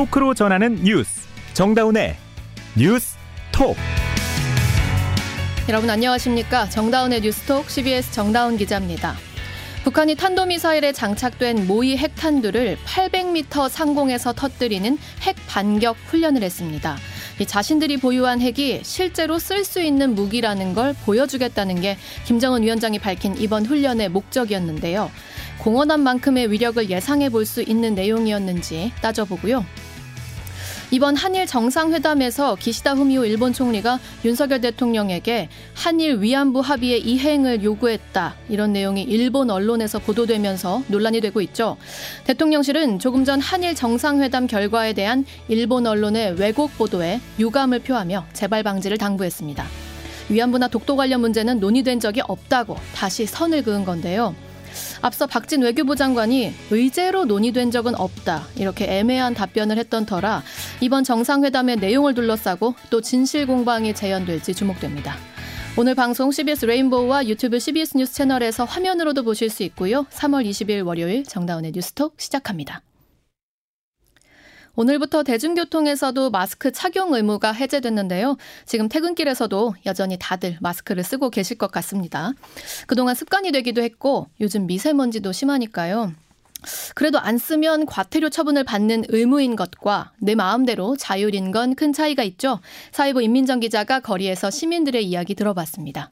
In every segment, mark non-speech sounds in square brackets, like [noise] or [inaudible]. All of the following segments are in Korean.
토크로 전하는 뉴스 정다운의 뉴스 톡 여러분 안녕하십니까 정다운의 뉴스톡 CBS 정다운 기자입니다. 북한이 탄도미사일에 장착된 모의 핵탄두를 800m 상공에서 터뜨리는 핵 반격 훈련을 했습니다. 자신들이 보유한 핵이 실제로 쓸 수 있는 무기라는 걸 보여주겠다는 게 김정은 위원장이 밝힌 이번 훈련의 목적이었는데요. 공헌한 만큼의 위력을 예상해 볼 수 있는 내용이었는지 따져보고요. 이번 한일 정상회담에서 기시다 후미오 일본 총리가 윤석열 대통령에게 한일 위안부 합의의 이행을 요구했다. 이런 내용이 일본 언론에서 보도되면서 논란이 되고 있죠. 대통령실은 조금 전 한일 정상회담 결과에 대한 일본 언론의 왜곡 보도에 유감을 표하며 재발 방지를 당부했습니다. 위안부나 독도 관련 문제는 논의된 적이 없다고 다시 선을 그은 건데요. 앞서 박진 외교부 장관이 의제로 논의된 적은 없다. 이렇게 애매한 답변을 했던 터라 이번 정상회담의 내용을 둘러싸고 또 진실 공방이 재현될지 주목됩니다. 오늘 방송 CBS 레인보우와 유튜브 CBS 뉴스 채널에서 화면으로도 보실 수 있고요. 3월 20일 월요일 정다운의 뉴스톡 시작합니다. 오늘부터 대중교통에서도 마스크 착용 의무가 해제됐는데요. 지금 퇴근길에서도 여전히 다들 마스크를 쓰고 계실 것 같습니다. 그동안 습관이 되기도 했고 요즘 미세먼지도 심하니까요. 그래도 안 쓰면 과태료 처분을 받는 의무인 것과 내 마음대로 자율인 건 큰 차이가 있죠. 사회부 임민정 기자가 거리에서 시민들의 이야기 들어봤습니다.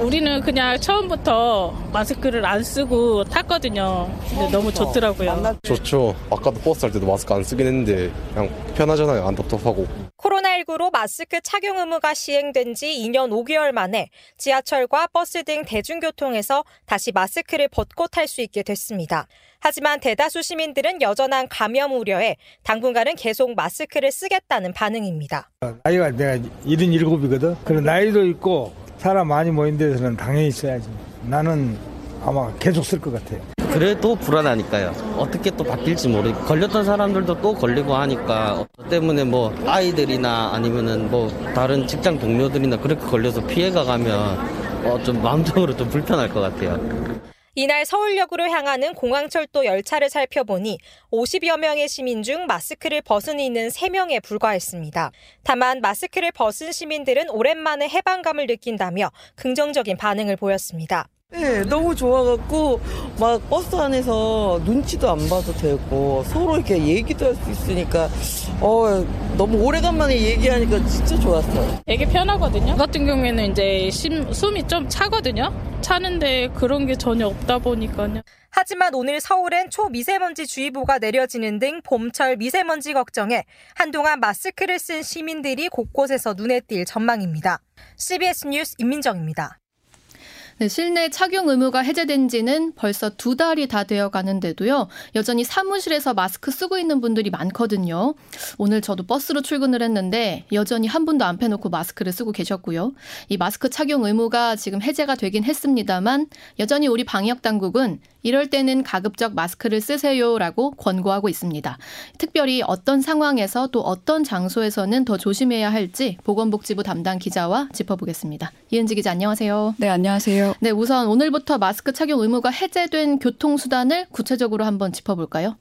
우리는 그냥 처음부터 마스크를 안 쓰고 탔거든요. 근데 너무 좋더라고요. 좋죠. 아까도 버스 탈 때도 마스크 안 쓰긴 했는데 그냥 편하잖아요. 안 답답하고. 코로나19로 마스크 착용 의무가 시행된 지 2년 5개월 만에 지하철과 버스 등 대중교통에서 다시 마스크를 벗고 탈 수 있게 됐습니다. 하지만 대다수 시민들은 여전한 감염 우려에 당분간은 계속 마스크를 쓰겠다는 반응입니다. 나이가 내가 77이거든. 그런 나이도 있고 사람 많이 모인 데서는 당연히 써야지. 나는 아마 계속 쓸 것 같아요. 그래도 불안하니까요. 어떻게 또 바뀔지 모르고 걸렸던 사람들도 또 걸리고 하니까 때문에 뭐 아이들이나 아니면은 뭐 다른 직장 동료들이나 그렇게 걸려서 피해가 가면 어 좀 마음적으로 좀 불편할 것 같아요. 이날 서울역으로 향하는 공항철도 열차를 살펴보니 50여 명의 시민 중 마스크를 벗은 이는 3명에 불과했습니다. 다만 마스크를 벗은 시민들은 오랜만에 해방감을 느낀다며 긍정적인 반응을 보였습니다. 네, 너무 좋아갖고 막 버스 안에서 눈치도 안 봐도 되고 서로 이렇게 얘기도 할 수 있으니까 어 너무 오래간만에 얘기하니까 진짜 좋았어요. 되게 편하거든요. 같은 경우에는 이제 심, 숨이 좀 차거든요. 차는데 그런 게 전혀 없다 보니까요. 하지만 오늘 서울엔 초미세먼지 주의보가 내려지는 등 봄철 미세먼지 걱정에 한동안 마스크를 쓴 시민들이 곳곳에서 눈에 띌 전망입니다. CBS 뉴스 임민정입니다. 네, 실내 착용 의무가 해제된 지는 벌써 두 달이 다 되어 가는데도요. 여전히 사무실에서 마스크 쓰고 있는 분들이 많거든요. 오늘 저도 버스로 출근을 했는데 여전히 한 분도 안 빼놓고 마스크를 쓰고 계셨고요. 이 마스크 착용 의무가 지금 해제가 되긴 했습니다만 여전히 우리 방역 당국은 이럴 때는 가급적 마스크를 쓰세요라고 권고하고 있습니다. 특별히 어떤 상황에서 또 어떤 장소에서는 더 조심해야 할지 보건복지부 담당 기자와 짚어보겠습니다. 이은지 기자 안녕하세요. 네, 안녕하세요. 네, 우선 오늘부터 마스크 착용 의무가 해제된 교통수단을 구체적으로 한번 짚어볼까요?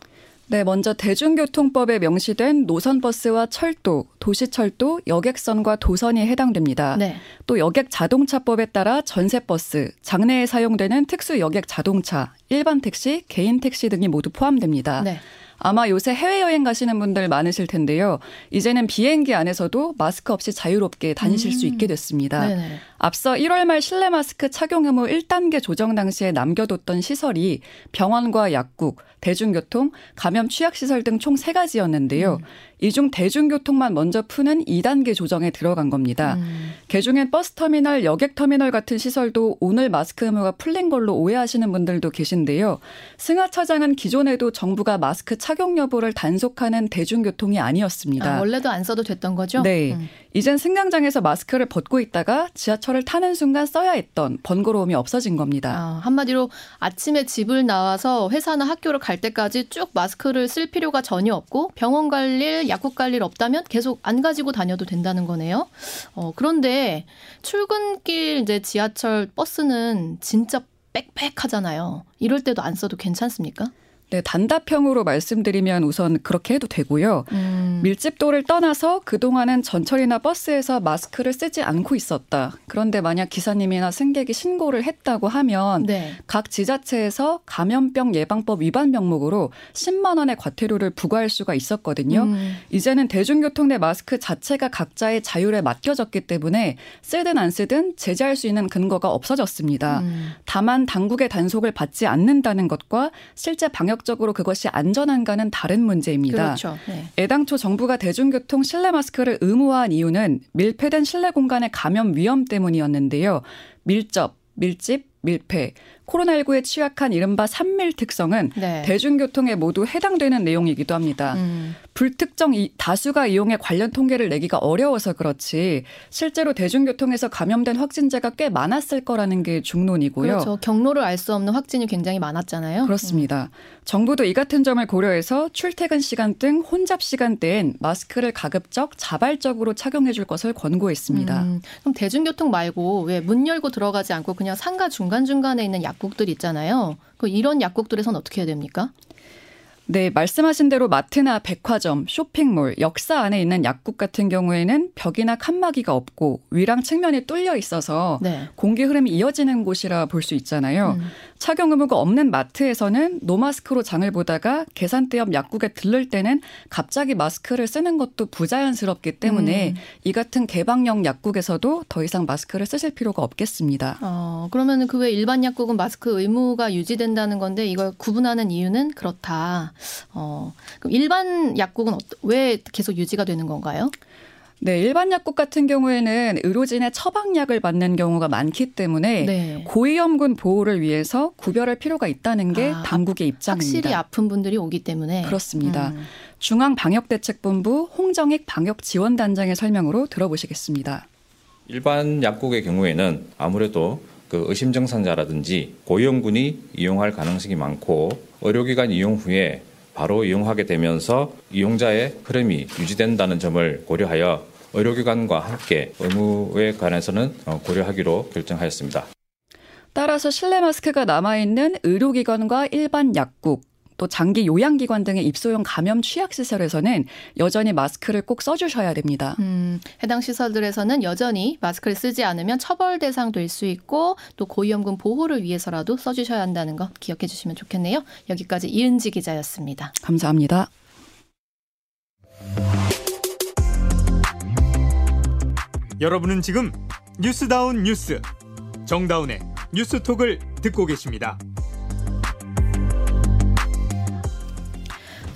네, 먼저 대중교통법에 명시된 노선버스와 철도, 도시철도, 여객선과 도선이 해당됩니다. 네. 또 여객 자동차법에 따라 전세버스, 장내에 사용되는 특수 여객 자동차, 일반 택시, 개인 택시 등이 모두 포함됩니다. 네. 아마 요새 해외여행 가시는 분들 많으실 텐데요. 이제는 비행기 안에서도 마스크 없이 자유롭게 다니실 음. 수 있게 됐습니다. 네네. 앞서 1월 말 실내 마스크 착용 의무 1단계 조정 당시에 남겨뒀던 시설이 병원과 약국, 대중교통, 감염 취약시설 등총 세가지였는데요 음. 이 중 대중교통만 먼저 푸는 2단계 조정에 들어간 겁니다. 음. 개중엔 버스터미널, 여객터미널 같은 시설도 오늘 마스크 의무가 풀린 걸로 오해하시는 분들도 계신데요. 승하차장은 기존에도 정부가 마스크 착용 여부를 단속하는 대중교통이 아니었습니다. 아, 원래도 안 써도 됐던 거죠? 네. 음. 이젠 승강장에서 마스크를 벗고 있다가 지하철을 타는 순간 써야 했던 번거로움이 없어진 겁니다. 아, 한마디로 아침에 집을 나와서 회사나 학교를 갈 때까지 쭉 마스크를 쓸 필요가 전혀 없고 병원 갈 일, 약국 갈 일 없다면 계속 안 가지고 다녀도 된다는 거네요. 어, 그런데 출근길 이제 지하철 버스는 진짜 빽빽하잖아요. 이럴 때도 안 써도 괜찮습니까? 네, 단답형으로 말씀드리면 우선 그렇게 해도 되고요. 음. 밀집도를 떠나서 그동안은 전철이나 버스에서 마스크를 쓰지 않고 있었다. 그런데 만약 기사님이나 승객이 신고를 했다고 하면 네. 각 지자체에서 감염병 예방법 위반 명목으로 10만 원의 과태료를 부과할 수가 있었거든요. 음. 이제는 대중교통 내 마스크 자체가 각자의 자율에 맡겨졌기 때문에 쓰든 안 쓰든 제재할 수 있는 근거가 없어졌습니다. 음. 다만 당국의 단속을 받지 않는다는 것과 실제 방역 과학적으로 그것이 안전한가는 다른 문제입니다. 그렇죠. 네. 애당초 정 부가 대중교통 실내 마스크를 의무화한 이유는 밀폐된 실내 공간의 감염 위험 때문이었는데요. 밀접, 밀집, 밀폐, 코로나19에 취약한 이른바 산밀 특성은 네. 대중교통에 모두 해당되는 내용이기도 합니다. 음. 불특정 다수가 이용해 관련 통계를 내기가 어려워서 그렇지 실제로 대중교통에서 감염된 확진자가 꽤 많았을 거라는 게 중론이고요. 그렇죠. 경로를 알 수 없는 확진이 굉장히 많았잖아요. 그렇습니다. 음. 정부도 이 같은 점을 고려해서 출퇴근 시간 등 혼잡 시간대엔 마스크를 가급적 자발적으로 착용해 줄 것을 권고했습니다. 음. 그럼 대중교통 말고 왜 문 열고 들어가지 않고 그냥 상가 중간중간에 있는 약 국들 있잖아요. 그 이런 약국들에선 어떻게 해야 됩니까? 네, 말씀하신 대로 마트나 백화점, 쇼핑몰, 역사 안에 있는 약국 같은 경우에는 벽이나 칸막이가 없고 위랑 측면이 뚫려 있어서 네. 공기 흐름이 이어지는 곳이라 볼 수 있잖아요. 음. 착용 의무가 없는 마트에서는 노마스크로 장을 보다가 계산대 옆 약국에 들를 때는 갑자기 마스크를 쓰는 것도 부자연스럽기 때문에 음. 이 같은 개방형 약국에서도 더 이상 마스크를 쓰실 필요가 없겠습니다. 어, 그러면 그왜 일반 약국은 마스크 의무가 유지된다는 건데 이걸 구분하는 이유는 그렇다. 어, 그럼 일반 약국은 왜 계속 유지가 되는 건가요? 네, 일반 약국 같은 경우에는 의료진의 처방약을 받는 경우가 많기 때문에 네. 고위험군 보호를 위해서 구별할 필요가 있다는 게 아, 당국의 입장입니다. 확실히 아픈 분들이 오기 때문에 그렇습니다. 음. 중앙방역대책본부 홍정익 방역지원단장의 설명으로 들어보시겠습니다. 일반 약국의 경우에는 아무래도 그 의심 증상자라든지 고위험군이 이용할 가능성이 많고 의료기관 이용 후에 바로 이용하게 되면서 이용자의 흐름이 유지된다는 점을 고려하여 의료기관과 함께 의무에 관해서는 어, 고려하기로 결정하였습니다. 따라서 실내 마스크가 남아있는 의료기관과 일반 약국, 또 장기 요양기관 등의 입소용 감염 취약시설에서는 여전히 마스크를 꼭 써주셔야 됩니다. 음, 해당 시설들에서는 여전히 마스크를 쓰지 않으면 처벌 대상 될 수 있고 또 고위험군 보호를 위해서라도 써주셔야 한다는 거 기억해 주시면 좋겠네요. 여기까지 이은지 기자였습니다. 감사합니다. 여러분은 지금 뉴스다운 뉴스 정다운의 뉴스톡을 듣고 계십니다.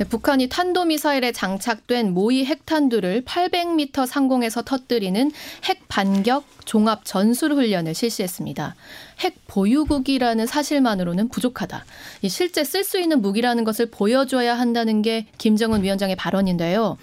네, 북한이 탄도미사일에 장착된 모의 핵탄두를 800m 상공에서 터뜨리는 핵 반격 종합 전술 훈련을 실시했습니다. 핵 보유국이라는 사실만으로는 부족하다. 실제 쓸 수 있는 무기라는 것을 보여줘야 한다는 게 김정은 위원장의 발언인데요.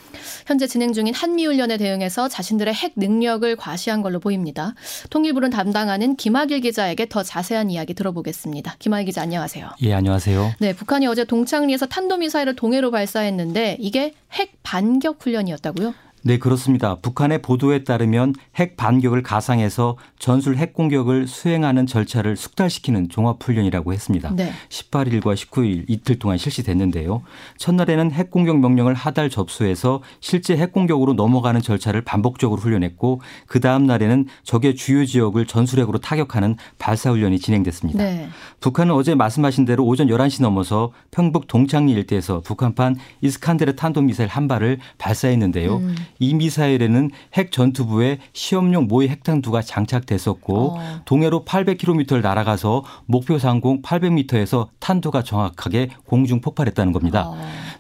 현재 진행 중인 한미훈련에 대응해서 자신들의 핵 능력을 과시한 걸로 보입니다. 통일부는 담당하는 김학일 기자에게 더 자세한 이야기 들어보겠습니다. 김학일 기자 안녕하세요. 예, 안녕하세요. 네, 북한이 어제 동창리에서 탄도미사일을 동해로 발사했는데 이게 핵 반격 훈련이었다고요? 네, 그렇습니다. 북한의 보도에 따르면 핵 반격을 가상해서 전술 핵 공격을 수행하는 절차를 숙달시키는 종합훈련이라고 했습니다. 네. 18일과 19일 이틀 동안 실시됐는데요. 첫날에는 핵 공격 명령을 하달 접수해서 실제 핵 공격으로 넘어가는 절차를 반복적으로 훈련했고 그 다음 날에는 적의 주요 지역을 전술핵으로 타격하는 발사 훈련이 진행됐습니다. 네. 북한은 어제 말씀하신 대로 오전 11시 넘어서 평북 동창리 일대에서 북한판 이스칸데르 탄도미사일 한 발을 발사했는데요. 음. 이 미사일에는 핵 전투부에 시험용 모의 핵탄두가 장착됐었고 어. 동해로 800km를 날아가서 목표 상공 800m에서 탄두가 정확하게 공중 폭발했다는 겁니다. 어.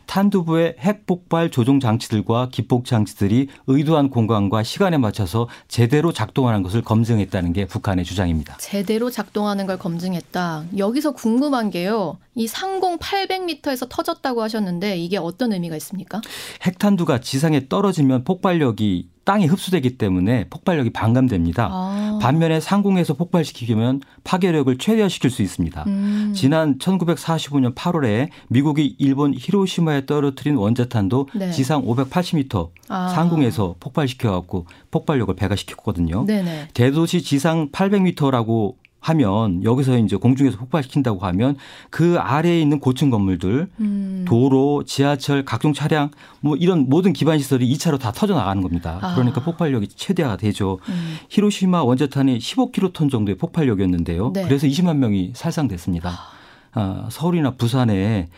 탄두부의 핵 폭발 조종 장치들과 기폭 장치들이 의도한 공간과 시간에 맞춰서 제대로 작동하는 것을 검증했다는 게 북한의 주장입니다. 제대로 작동하는 걸 검증했다. 여기서 궁금한 게요. 이 상공 800m에서 터졌다고 하셨는데 이게 어떤 의미가 있습니까? 핵탄두가 지상에 떨어지면 폭발력이 땅에 흡수되기 때문에 폭발력이 반감됩니다. 아. 반면에 상공에서 폭발시키면 파괴력을 최대화시킬 수 있습니다. 음. 지난 1945년 8월에 미국이 일본 히로시마에 떨어뜨린 원자탄도 네. 지상 580m 아. 상공에서 폭발시켜 갖고 폭발력을 배가시켰거든요. 네네. 대도시 지상 800m라고 하면 여기서 이제 공중에서 폭발시킨다고 하면 그 아래에 있는 고층 건물들, 음. 도로, 지하철, 각종 차량 뭐 이런 모든 기반 시설이 2차로 다 터져 나가는 겁니다. 아. 그러니까 폭발력이 최대화가 되죠. 음. 히로시마 원자탄이 15킬로톤 정도의 폭발력이었는데요. 네. 그래서 20만 명이 살상됐습니다. 아, 서울이나 부산에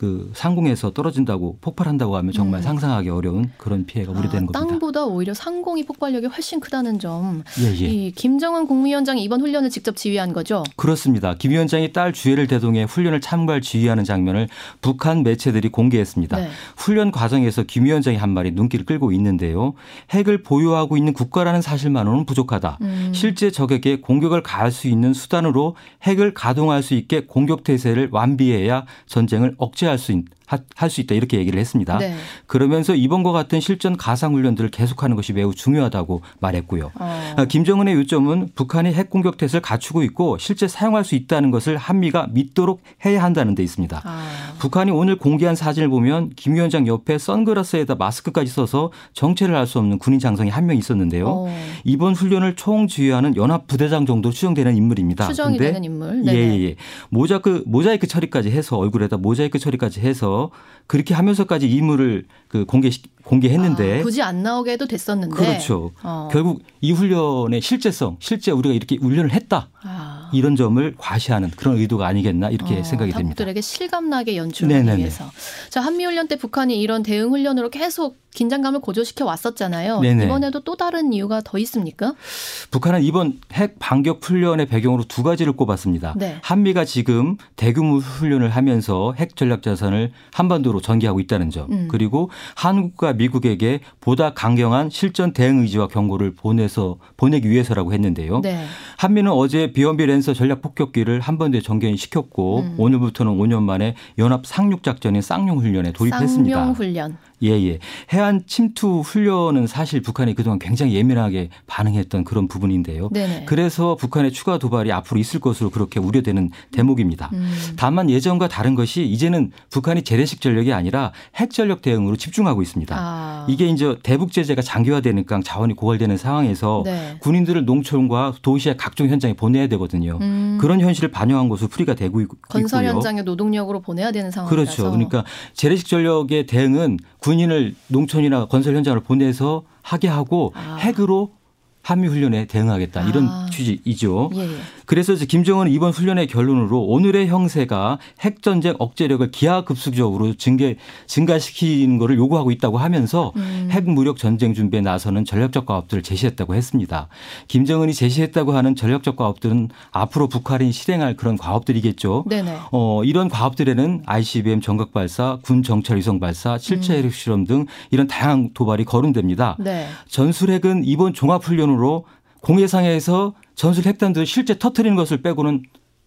그 상공에서 떨어진다고 폭발한다고 하면 정말 음. 상상하기 어려운 그런 피해가 우려되는 아, 겁니다. 땅보다 오히려 상공이 폭발력이 훨씬 크다는 점. 예, 예. 이 김정은 국무위원장이 이번 훈련을 직접 지휘한 거죠? 그렇습니다. 김 위원장이 딸 주애를 대동해 훈련을 참가할 지휘하는 장면을 북한 매체들이 공개했습니다. 네. 훈련 과정에서 김 위원장이 한 말이 눈길을 끌고 있는데요. 핵을 보유하고 있는 국가라는 사실만으로는 부족하다. 음. 실제 적에게 공격을 가할 수 있는 수단으로 핵을 가동할 수 있게 공격 태세를 완비해야 전쟁을 억제할 할 수 할 수 있다 이렇게 얘기를 했습니다. 네. 그러면서 이번과 같은 실전 가상 훈련들을 계속하는 것이 매우 중요하다고 말했고요. 어. 아, 김정은의 요점은 북한이 핵 공격 태세를 갖추고 있고 실제 사용할 수 있다는 것을 한미가 믿도록 해야 한다는 데 있습니다. 아. 북한이 오늘 공개한 사진을 보면 김 위원장 옆에 선글라스에다 마스크까지 써서 정체를 알 수 없는 군인 장성이 한 명 있었는데요. 어. 이번 훈련을 총지휘하는 연합 부대장 정도 추정되는 인물입니다. 추정이 되는 인물. 예, 예, 예. 모자이크 모자이크 처리까지 해서 얼굴에다 모자이크 처리까지 해서 그렇게 하면서까지 이물을 그 공개 공개했는데 아, 굳이 안 나오게 해도 됐었는데 그렇죠. 어. 결국 이 훈련의 실제성, 실제 우리가 이렇게 훈련을 했다. 아. 이런 점을 과시하는 그런 의도가 아니겠나 이렇게 어, 생각이 됩니다. 들에게 실감나게 연출하기 위해서. 자 한미 훈련 때 북한이 이런 대응 훈련으로 계속 긴장감을 고조시켜 왔었잖아요. 네네. 이번에도 또 다른 이유가 더 있습니까? 북한은 이번 핵 반격 훈련의 배경으로 두 가지를 꼽았습니다. 네. 한미가 지금 대규모 훈련을 하면서 핵 전략 자산을 한반도로 전개하고 있다는 점. 음. 그리고 한국과 미국에게 보다 강경한 실전 대응 의지와 경고를 보내서 보내기 위해서라고 했는데요. 네. 한미는 어제 비원비 랜서 전략 폭격기를 한반도에 전개시켰고 음. 오늘부터는 5년 만에 연합 상륙 작전인 쌍용 훈련에 돌입했습니다. 쌍용 훈련. 예, 예. 해안 침투 훈련은 사실 북한이 그동안 굉장히 예민하게 반응했던 그런 부분인데요. 네네. 그래서 북한의 추가 도발이 앞으로 있을 것으로 그렇게 우려되는 대목입니다. 음. 다만 예전과 다른 것이 이제는 북한이 재래식 전력이 아니라 핵 전력 대응으로 집중하고 있습니다. 아. 이게 이제 대북 제재가 장기화되니까 자원이 고갈되는 상황에서 네. 군인들을 농촌과 도시의 각종 현장에 보내야 되거든요. 음. 그런 현실을 반영한 것으로 풀이가 되고 있고요. 건설 현장에 노동력으로 보내야 되는 상황이라서. 그렇죠. 그러니까 재래식 전력의 대응은 군인을 농 촌이나 건설 현장을 보내서 하게 하고 아. 핵으로 한미 훈련에 대응하겠다 이런 아. 취지이죠. 예, 예. 그래서 김정은은 이번 훈련의 결론으로 오늘의 형세가 핵 전쟁 억제력을 기하급수적으로 증개 증가시키는 것을 요구하고 있다고 하면서 음. 핵 무력 전쟁 준비에 나서는 전략적 과업들을 제시했다고 했습니다. 김정은이 제시했다고 하는 전략적 과업들은 앞으로 북한이 실행할 그런 과업들이겠죠. 네네. 어, 이런 과업들에는 ICBM 전각 발사, 군 정찰 위성 발사, 실체 핵 음. 실험 등 이런 다양한 도발이 거론됩니다. 네. 전술핵은 이번 종합 훈련으로 공해상에서 전술 핵단들 실제 터트리는 것을 빼고는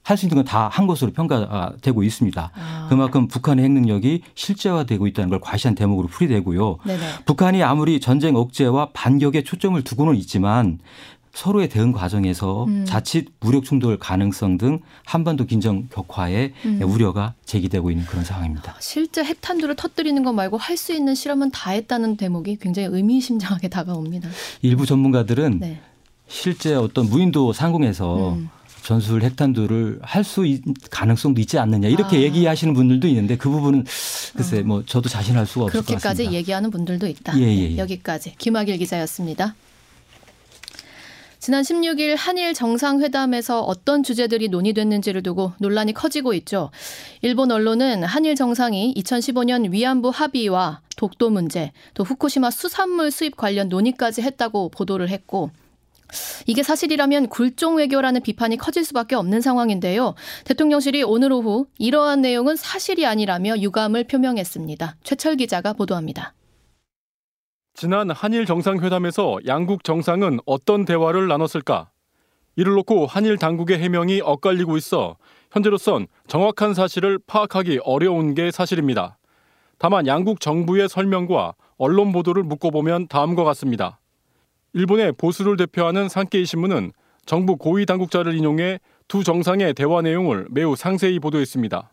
할 수 있는 건 다 한 것으로 평가되고 있습니다. 아. 그만큼 북한의 핵 능력이 실제화되고 있다는 걸 과시한 대목으로 풀이되고요. 네네. 북한이 아무리 전쟁 억제와 반격에 초점을 두고는 있지만 서로의 대응 과정에서 음. 자칫 무력 충돌 가능성 등 한반도 긴장 격화에 음. 우려가 제기되고 있는 그런 상황입니다. 실제 핵탄두를 터뜨리는 것 말고 할 수 있는 실험은 다 했다는 대목이 굉장히 의미심장하게 [laughs] 다가옵니다. 일부 전문가들은 네. 실제 어떤 무인도 상공에서 음. 전술 핵탄두를 할 수 가능성도 있지 않느냐 이렇게 아. 얘기하시는 분들도 있는데 그 부분은 글쎄 어. 뭐 저도 자신할 수가 없을 것 같습니다. 그렇게까지 얘기하는 분들도 있다. 예, 예, 예. 여기까지 김학일 기자였습니다. 지난 16일 한일 정상회담에서 어떤 주제들이 논의됐는지를 두고 논란이 커지고 있죠. 일본 언론은 한일 정상이 2015년 위안부 합의와 독도 문제, 또 후쿠시마 수산물 수입 관련 논의까지 했다고 보도를 했고 이게 사실이라면 굴종 외교라는 비판이 커질 수밖에 없는 상황인데요. 대통령실이 오늘 오후 이러한 내용은 사실이 아니라며 유감을 표명했습니다. 최철 기자가 보도합니다. 지난 한일 정상회담에서 양국 정상은 어떤 대화를 나눴을까? 이를 놓고 한일 당국의 해명이 엇갈리고 있어 현재로선 정확한 사실을 파악하기 어려운 게 사실입니다. 다만 양국 정부의 설명과 언론 보도를 묶어보면 다음과 같습니다. 일본의 보수를 대표하는 산케이 신문은 정부 고위 당국자를 인용해 두 정상의 대화 내용을 매우 상세히 보도했습니다.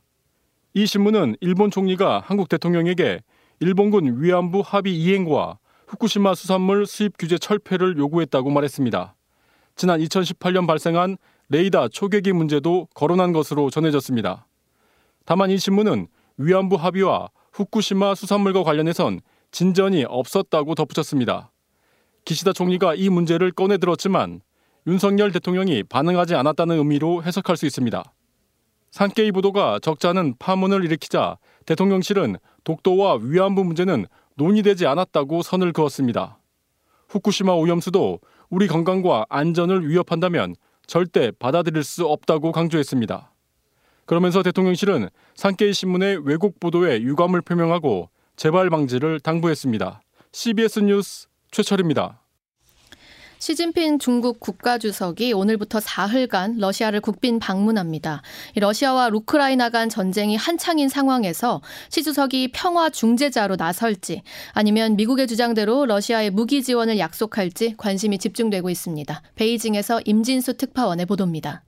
이 신문은 일본 총리가 한국 대통령에게 일본군 위안부 합의 이행과 후쿠시마 수산물 수입 규제 철폐를 요구했다고 말했습니다. 지난 2018년 발생한 레이다 초계기 문제도 거론한 것으로 전해졌습니다. 다만 이 신문은 위안부 합의와 후쿠시마 수산물과 관련해선 진전이 없었다고 덧붙였습니다. 기시다 총리가 이 문제를 꺼내들었지만 윤석열 대통령이 반응하지 않았다는 의미로 해석할 수 있습니다. 산케이 보도가 적잖은 파문을 일으키자 대통령실은 독도와 위안부 문제는 논의되지 않았다고 선을 그었습니다. 후쿠시마 오염수도 우리 건강과 안전을 위협한다면 절대 받아들일 수 없다고 강조했습니다. 그러면서 대통령실은 산케이 신문의 왜곡 보도에 유감을 표명하고 재발 방지를 당부했습니다. CBS 뉴스 최철입니다. 시진핑 중국 국가주석이 오늘부터 사흘간 러시아를 국빈 방문합니다. 러시아와 우크라이나 간 전쟁이 한창인 상황에서 시 주석이 평화 중재자로 나설지 아니면 미국의 주장대로 러시아의 무기 지원을 약속할지 관심이 집중되고 있습니다. 베이징에서 임진수 특파원의 보도입니다.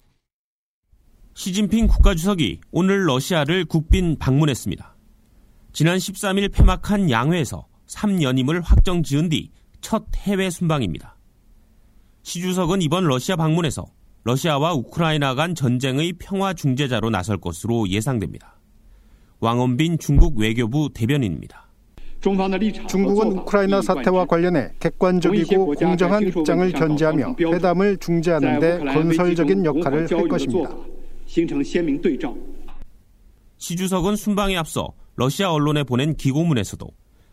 시진핑 국가주석이 오늘 러시아를 국빈 방문했습니다. 지난 13일 폐막한 양회에서 3연임을 확정 지은 뒤 첫 해외 순방입니다. 시 주석은 이번 러시아 방문에서 러시아와 우크라이나 간 전쟁의 평화 중재자로 나설 것으로 예상됩니다. 왕원빈 중국 외교부 대변인입니다. 중국은 우크라이나 사태와 관련해 객관적이고 공정한 입장을 견지하며 회담을 중재하는 데 건설적인 역할을 할 것입니다. 시 주석은 순방에 앞서 러시아 언론에 보낸 기고문에서도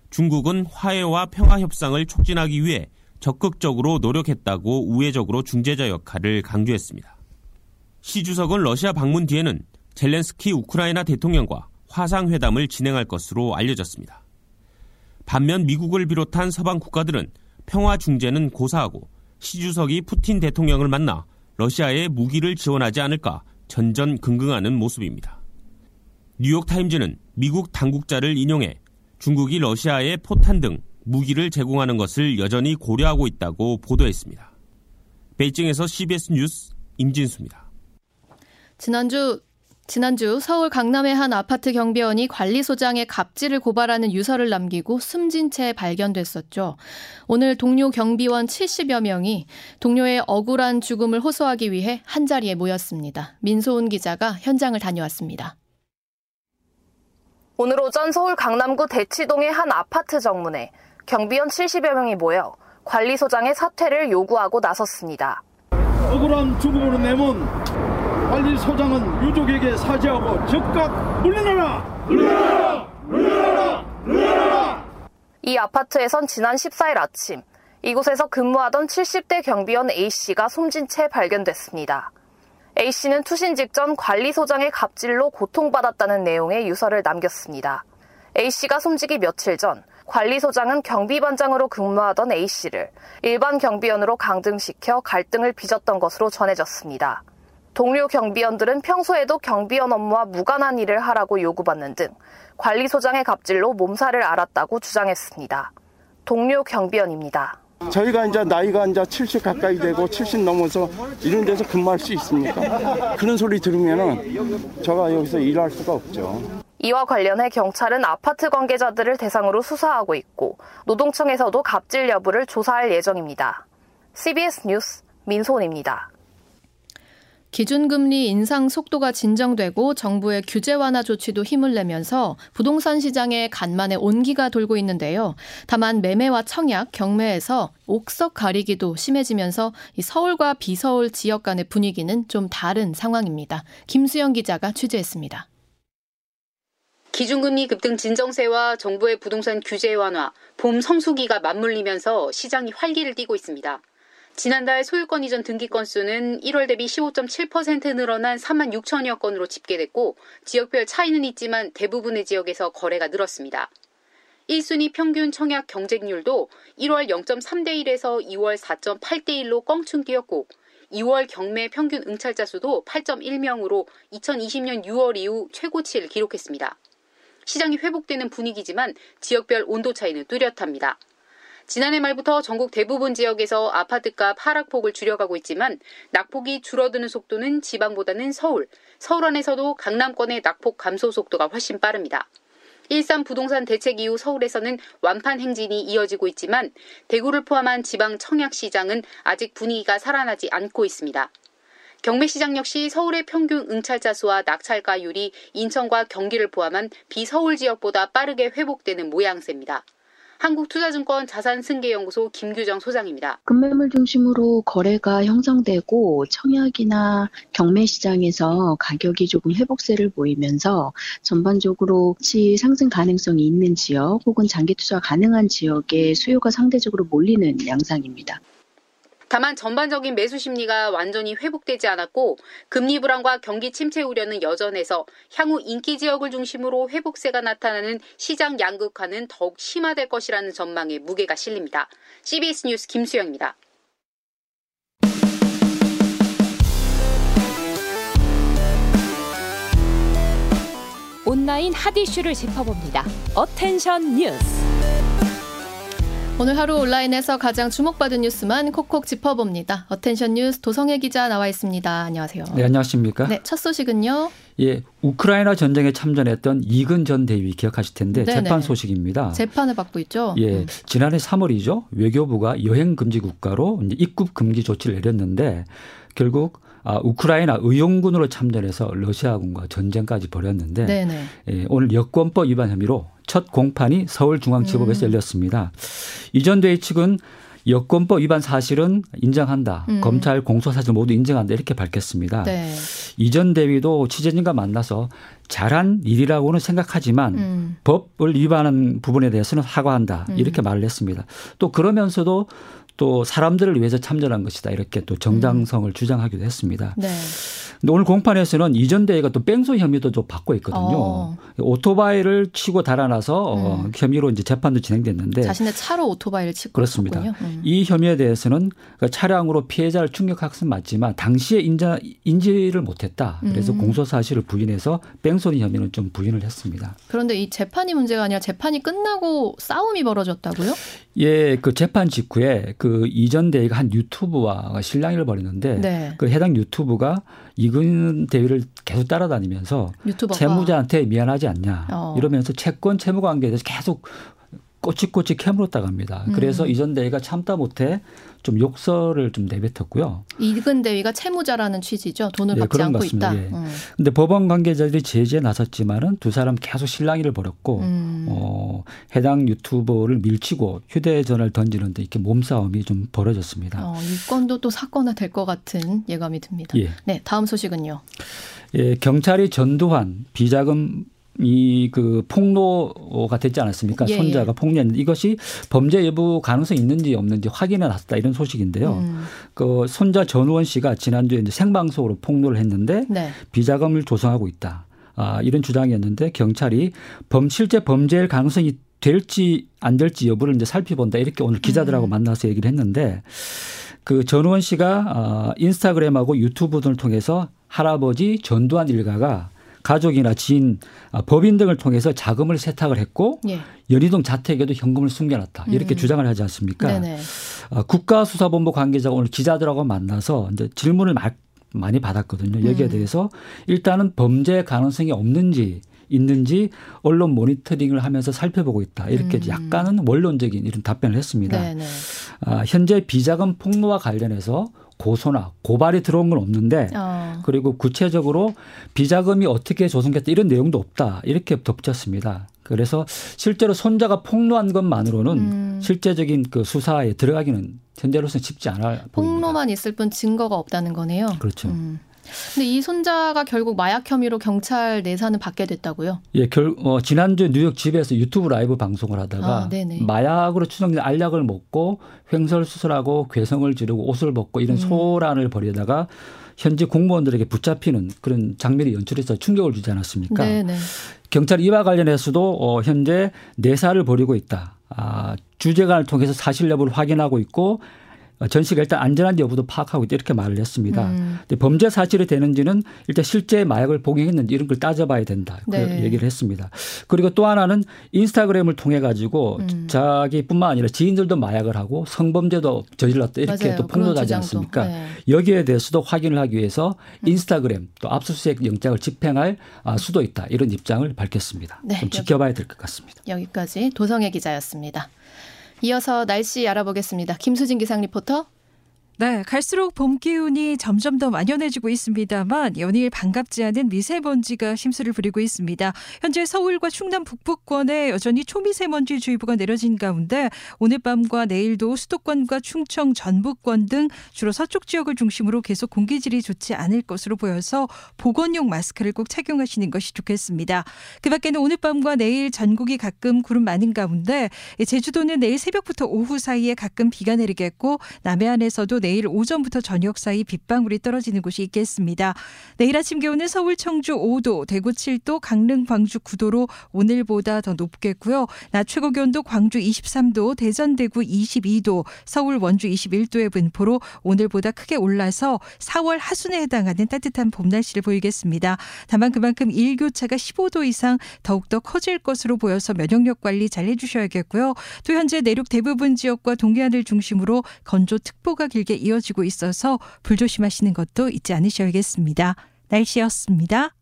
중국은 화해와 평화 협상을 촉진하기 위해 적극적으로 노력했다고 우회적으로 중재자 역할을 강조했습니다. 시 주석은 러시아 방문 뒤에는 젤렌스키 우크라이나 대통령과 화상회담을 진행할 것으로 알려졌습니다. 반면 미국을 비롯한 서방 국가들은 평화 중재는 고사하고 시 주석이 푸틴 대통령을 만나 러시아에 무기를 지원하지 않을까 전전긍긍하는 모습입니다. 뉴욕타임즈는 미국 당국자를 인용해 중국이 러시아에 포탄 등 무기를 제공하는 것을 여전히 고려하고 있다고 보도했습니다. 베이징에서 CBS 뉴스 임진수입니다. 지난주 지난주 서울 강남의 한 아파트 경비원이 관리소장의 갑질을 고발하는 유서를 남기고 숨진 채 발견됐었죠. 오늘 동료 경비원 70여 명이 동료의 억울한 죽음을 호소하기 위해 한자리에 모였습니다. 민소은 기자가 현장을 다녀왔습니다. 오늘 오전 서울 강남구 대치동의 한 아파트 정문에 경비원 70여 명이 모여 관리소장의 사퇴를 요구하고 나섰습니다. 억울한 죽음으로 내몬 관리소장은 유족에게 사죄하고 즉각 물러나라! 물러나라! 물러나라! 물러나라! 이 아파트에선 지난 14일 아침 이곳에서 근무하던 70대 경비원 A씨가 숨진 채 발견됐습니다. A씨는 투신 직전 관리소장의 갑질로 고통받았다는 내용의 유서를 남겼습니다. A씨가 숨지기 며칠 전 관리소장은 경비반장으로 근무하던 A씨를 일반 경비원으로 강등시켜 갈등을 빚었던 것으로 전해졌습니다. 동료 경비원들은 평소에도 경비원 업무와 무관한 일을 하라고 요구받는 등 관리소장의 갑질로 몸살을 앓았다고 주장했습니다. 동료 경비원입니다. 저희가 이제 나이가 이제 70 가까이 되고 70 넘어서 이런 데서 근무할 수 있습니까? 그런 소리 들으면은 제가 여기서 일할 수가 없죠. 이와 관련해 경찰은 아파트 관계자들을 대상으로 수사하고 있고 노동청에서도 갑질 여부를 조사할 예정입니다. CBS 뉴스 민소은입니다. 기준금리 인상 속도가 진정되고 정부의 규제 완화 조치도 힘을 내면서 부동산 시장에 간만에 온기가 돌고 있는데요. 다만 매매와 청약, 경매에서 옥석 가리기도 심해지면서 서울과 비서울 지역 간의 분위기는 좀 다른 상황입니다. 김수영 기자가 취재했습니다. 기준금리 급등 진정세와 정부의 부동산 규제 완화, 봄 성수기가 맞물리면서 시장이 활기를 띠고 있습니다. 지난달 소유권 이전 등기 건수는 1월 대비 15.7% 늘어난 3만 6천여 건으로 집계됐고 지역별 차이는 있지만 대부분의 지역에서 거래가 늘었습니다. 1순위 평균 청약 경쟁률도 1월 0.3대 1에서 2월 4.8대 1로 껑충 뛰었고 2월 경매 평균 응찰자 수도 8.1명으로 2020년 6월 이후 최고치를 기록했습니다. 시장이 회복되는 분위기지만 지역별 온도 차이는 뚜렷합니다. 지난해 말부터 전국 대부분 지역에서 아파트값 하락폭을 줄여가고 있지만 낙폭이 줄어드는 속도는 지방보다는 서울, 서울 안에서도 강남권의 낙폭 감소 속도가 훨씬 빠릅니다. 일산 부동산 대책 이후 서울에서는 완판 행진이 이어지고 있지만 대구를 포함한 지방 청약 시장은 아직 분위기가 살아나지 않고 있습니다. 경매시장 역시 서울의 평균 응찰자 수와 낙찰가율이 인천과 경기를 포함한 비서울 지역보다 빠르게 회복되는 모양새입니다. 한국투자증권 자산승계연구소 김규정 소장입니다. 금매물 중심으로 거래가 형성되고 청약이나 경매 시장에서 가격이 조금 회복세를 보이면서 전반적으로 치 상승 가능성이 있는 지역 혹은 장기 투자 가능한 지역에 수요가 상대적으로 몰리는 양상입니다. 다만 전반적인 매수 심리가 완전히 회복되지 않았고 금리 불안과 경기 침체 우려는 여전해서 향후 인기 지역을 중심으로 회복세가 나타나는 시장 양극화는 더욱 심화될 것이라는 전망에 무게가 실립니다. CBS 뉴스 김수영입니다. 온라인 핫 이슈를 짚어봅니다. 어텐션 뉴스. 오늘 하루 온라인에서 가장 주목받은 뉴스만 콕콕 짚어봅니다. 어텐션 뉴스 도성해 기자 나와 있습니다. 안녕하세요. 네, 안녕하십니까? 네, 첫 소식은요. 예, 우크라이나 전쟁에 참전했던 이근 전 대위 기억하실 텐데 네네. 재판 소식입니다. 재판을 받고 있죠. 예, 음. 지난해 3월이죠. 외교부가 여행 금지 국가로 입국 금지 조치를 내렸는데 결국 아, 우크라이나 의용군으로 참전해서 러시아군과 전쟁까지 벌였는데 예, 오늘 여권법 위반 혐의로 첫 공판이 서울중앙지법에서 음. 열렸습니다. 이전 대회 측은 여권법 위반 사실은 인정한다. 음. 검찰 공소 사실 모두 인정한다. 이렇게 밝혔습니다. 네. 이전 대위도 취재진과 만나서 잘한 일이라고는 생각하지만 음. 법을 위반한 부분에 대해서는 사과한다. 음. 이렇게 말을 했습니다. 또 그러면서도 또 사람들을 위해서 참전한 것이다. 이렇게 또 정당성을 음. 주장하기도 했습니다. 네. 근데 오늘 공판에서는 이전 대회가 또 뺑소 혐의도 좀 받고 있거든요. 어. 오토바이를 치고 달아나서 어, 음. 혐의로 이제 재판도 진행됐는데 자신의 차로 오토바이를 치고 그렇습니다. 음. 이 혐의에 대해서는 그 차량으로 피해자를 충격한 것은 맞지만 당시에 인자, 인지를 못했다. 그래서 음. 공소 사실을 부인해서 뺑소니 혐의는 좀 부인을 했습니다. 그런데 이 재판이 문제가 아니라 재판이 끝나고 싸움이 벌어졌다고요? 예, 그 재판 직후에 그 이전 대회가 한 유튜브와 실랑이를 벌였는데 네. 그 해당 유튜브가 이근 대위를 계속 따라다니면서 유튜버가. 채무자한테 미안하지 않냐 어. 이러면서 채권 채무 관계에 대해서 계속 꼬치꼬치 캐물었다 갑니다. 음. 그래서 이전 대위가 참다 못해 좀 욕설을 좀 내뱉었고요. 이근 대위가 채무자라는 취지죠. 돈을 네, 받지 않고 있다. 예. 음. 근데 법원 관계자들이 제지에 나섰지만은 두 사람 계속 실랑이를 벌였고 음. 어, 해당 유튜버를 밀치고 휴대전화를 던지는데 이렇게 몸싸움이 좀 벌어졌습니다. 어, 이 건도 또 사건화 될 것 같은 예감이 듭니다. 예. 네, 다음 소식은요. 예, 경찰이 전두환 비자금 이 그 폭로가 됐지 않았습니까? 예, 예. 손자가 폭로했는데 이것이 범죄 여부 가능성이 있는지 없는지 확인해 놨다 이런 소식인데요. 음. 그 손자 전우원 씨가 지난주에 이제 생방송으로 폭로를 했는데 네. 비자금을 조성하고 있다. 아, 이런 주장이었는데 경찰이 범 실제 범죄일 가능성이 될지 안 될지 여부를 이제 살펴본다 이렇게 오늘 기자들하고 음. 만나서 얘기를 했는데 그 전우원 씨가 어, 인스타그램하고 유튜브 등을 통해서 할아버지 전두환 일가가 가족이나 지인, 아, 법인 등을 통해서 자금을 세탁을 했고 예. 연희동 자택에도 현금을 숨겨놨다 이렇게 음. 주장을 하지 않습니까? 네네. 아, 국가수사본부 관계자가 오늘 기자들하고 만나서 이제 질문을 많이 받았거든요. 여기에 음. 대해서 일단은 범죄 가능성이 없는지 있는지 언론 모니터링을 하면서 살펴보고 있다. 이렇게 음. 약간은 원론적인 이런 답변을 했습니다. 아, 현재 비자금 폭로와 관련해서 고소나 고발이 들어온 건 없는데 어. 그리고 구체적으로 비자금이 어떻게 조성됐다 이런 내용도 없다 이렇게 덧붙였습니다. 그래서 실제로 손자가 폭로한 것만으로는 음. 실제적인 그 수사에 들어가기는 현재로서는 쉽지 않아 폭로만 보입니다. 있을 뿐 증거가 없다는 거네요. 그렇죠. 음. 근데 이 손자가 결국 마약 혐의로 경찰 내사는 받게 됐다고요? 예, 결, 어, 지난주 뉴욕 집에서 유튜브 라이브 방송을 하다가 아, 마약으로 추정된 알약을 먹고 횡설수설하고 괴성을 지르고 옷을 벗고 이런 음. 소란을 벌이다가 현지 공무원들에게 붙잡히는 그런 장면이 연출해서 충격을 주지 않았습니까? 네네. 경찰 이와 관련해서도 어, 현재 내사를 벌이고 있다. 아, 주재관을 통해서 사실 여부를 확인하고 있고 전시가 일단 안전한지 여부도 파악하고 있다 이렇게 말을 했습니다. 음. 근데 범죄 사실이 되는지는 일단 실제 마약을 복용했는지 이런 걸 따져봐야 된다. 그 네. 얘기를 했습니다. 그리고 또 하나는 인스타그램을 통해 가지고 음. 자기뿐만 아니라 지인들도 마약을 하고 성범죄도 저질렀다 이렇게 맞아요. 또 폭로하지 않습니까? 네. 여기에 대해서도 확인을 하기 위해서 음. 인스타그램 또 압수수색 영장을 집행할 아, 수도 있다 이런 입장을 밝혔습니다. 네. 좀 지켜봐야 될 것 같습니다. 여기까지 도성애 기자였습니다. 이어서 날씨 알아보겠습니다. 김수진 기상 리포터. 네, 갈수록 봄 기운이 점점 더 만연해지고 있습니다만 연일 반갑지 않은 미세먼지가 심수를 부리고 있습니다. 현재 서울과 충남 북부권에 여전히 초미세먼지 주의보가 내려진 가운데 오늘 밤과 내일도 수도권과 충청, 전북권 등 주로 서쪽 지역을 중심으로 계속 공기질이 좋지 않을 것으로 보여서 보건용 마스크를 꼭 착용하시는 것이 좋겠습니다. 그 밖에는 오늘 밤과 내일 전국이 가끔 구름 많은 가운데 제주도는 내일 새벽부터 오후 사이에 가끔 비가 내리겠고 남해안에서도 내일 오전부터 저녁 사이 빗방울이 떨어지는 곳이 있겠습니다. 내일 아침 기온은 서울 청주 5도, 대구 7도, 강릉 광주 9도로 오늘보다 더 높겠고요. 낮 최고 기온도 광주 23도, 대전 대구 22도, 서울 원주 21도의 분포로 오늘보다 크게 올라서 4월 하순에 해당하는 따뜻한 봄 날씨를 보이겠습니다. 다만 그만큼 일교차가 15도 이상 더욱더 커질 것으로 보여서 면역력 관리 잘 해주셔야겠고요. 또 현재 내륙 대부분 지역과 동해안을 중심으로 건조특보가 길게 이어지고 있어서 불조심하시는 것도 잊지 않으셔야겠습니다. 날씨였습니다.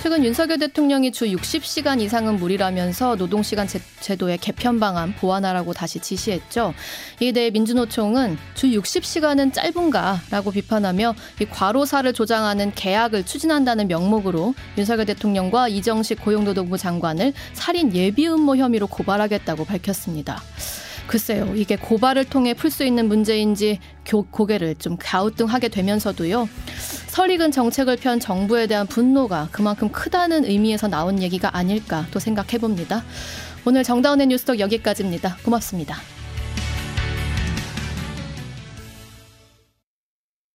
최근 윤석열 대통령이 주 60시간 이상은 무리라면서 노동시간 제도의 개편 방안 보완하라고 다시 지시했죠. 이에 대해 민주노총은 주 60시간은 짧은가라고 비판하며 이 과로사를 조장하는 계약을 추진한다는 명목으로 윤석열 대통령과 이정식 고용노동부 장관을 살인 예비 음모 혐의로 고발하겠다고 밝혔습니다. 글쎄요, 이게 고발을 통해 풀 수 있는 문제인지 교, 고개를 좀 갸우뚱하게 되면서도요. 설익은 정책을 편 정부에 대한 분노가 그만큼 크다는 의미에서 나온 얘기가 아닐까 또 생각해 봅니다. 오늘 정다운의 뉴스톡 여기까지입니다. 고맙습니다.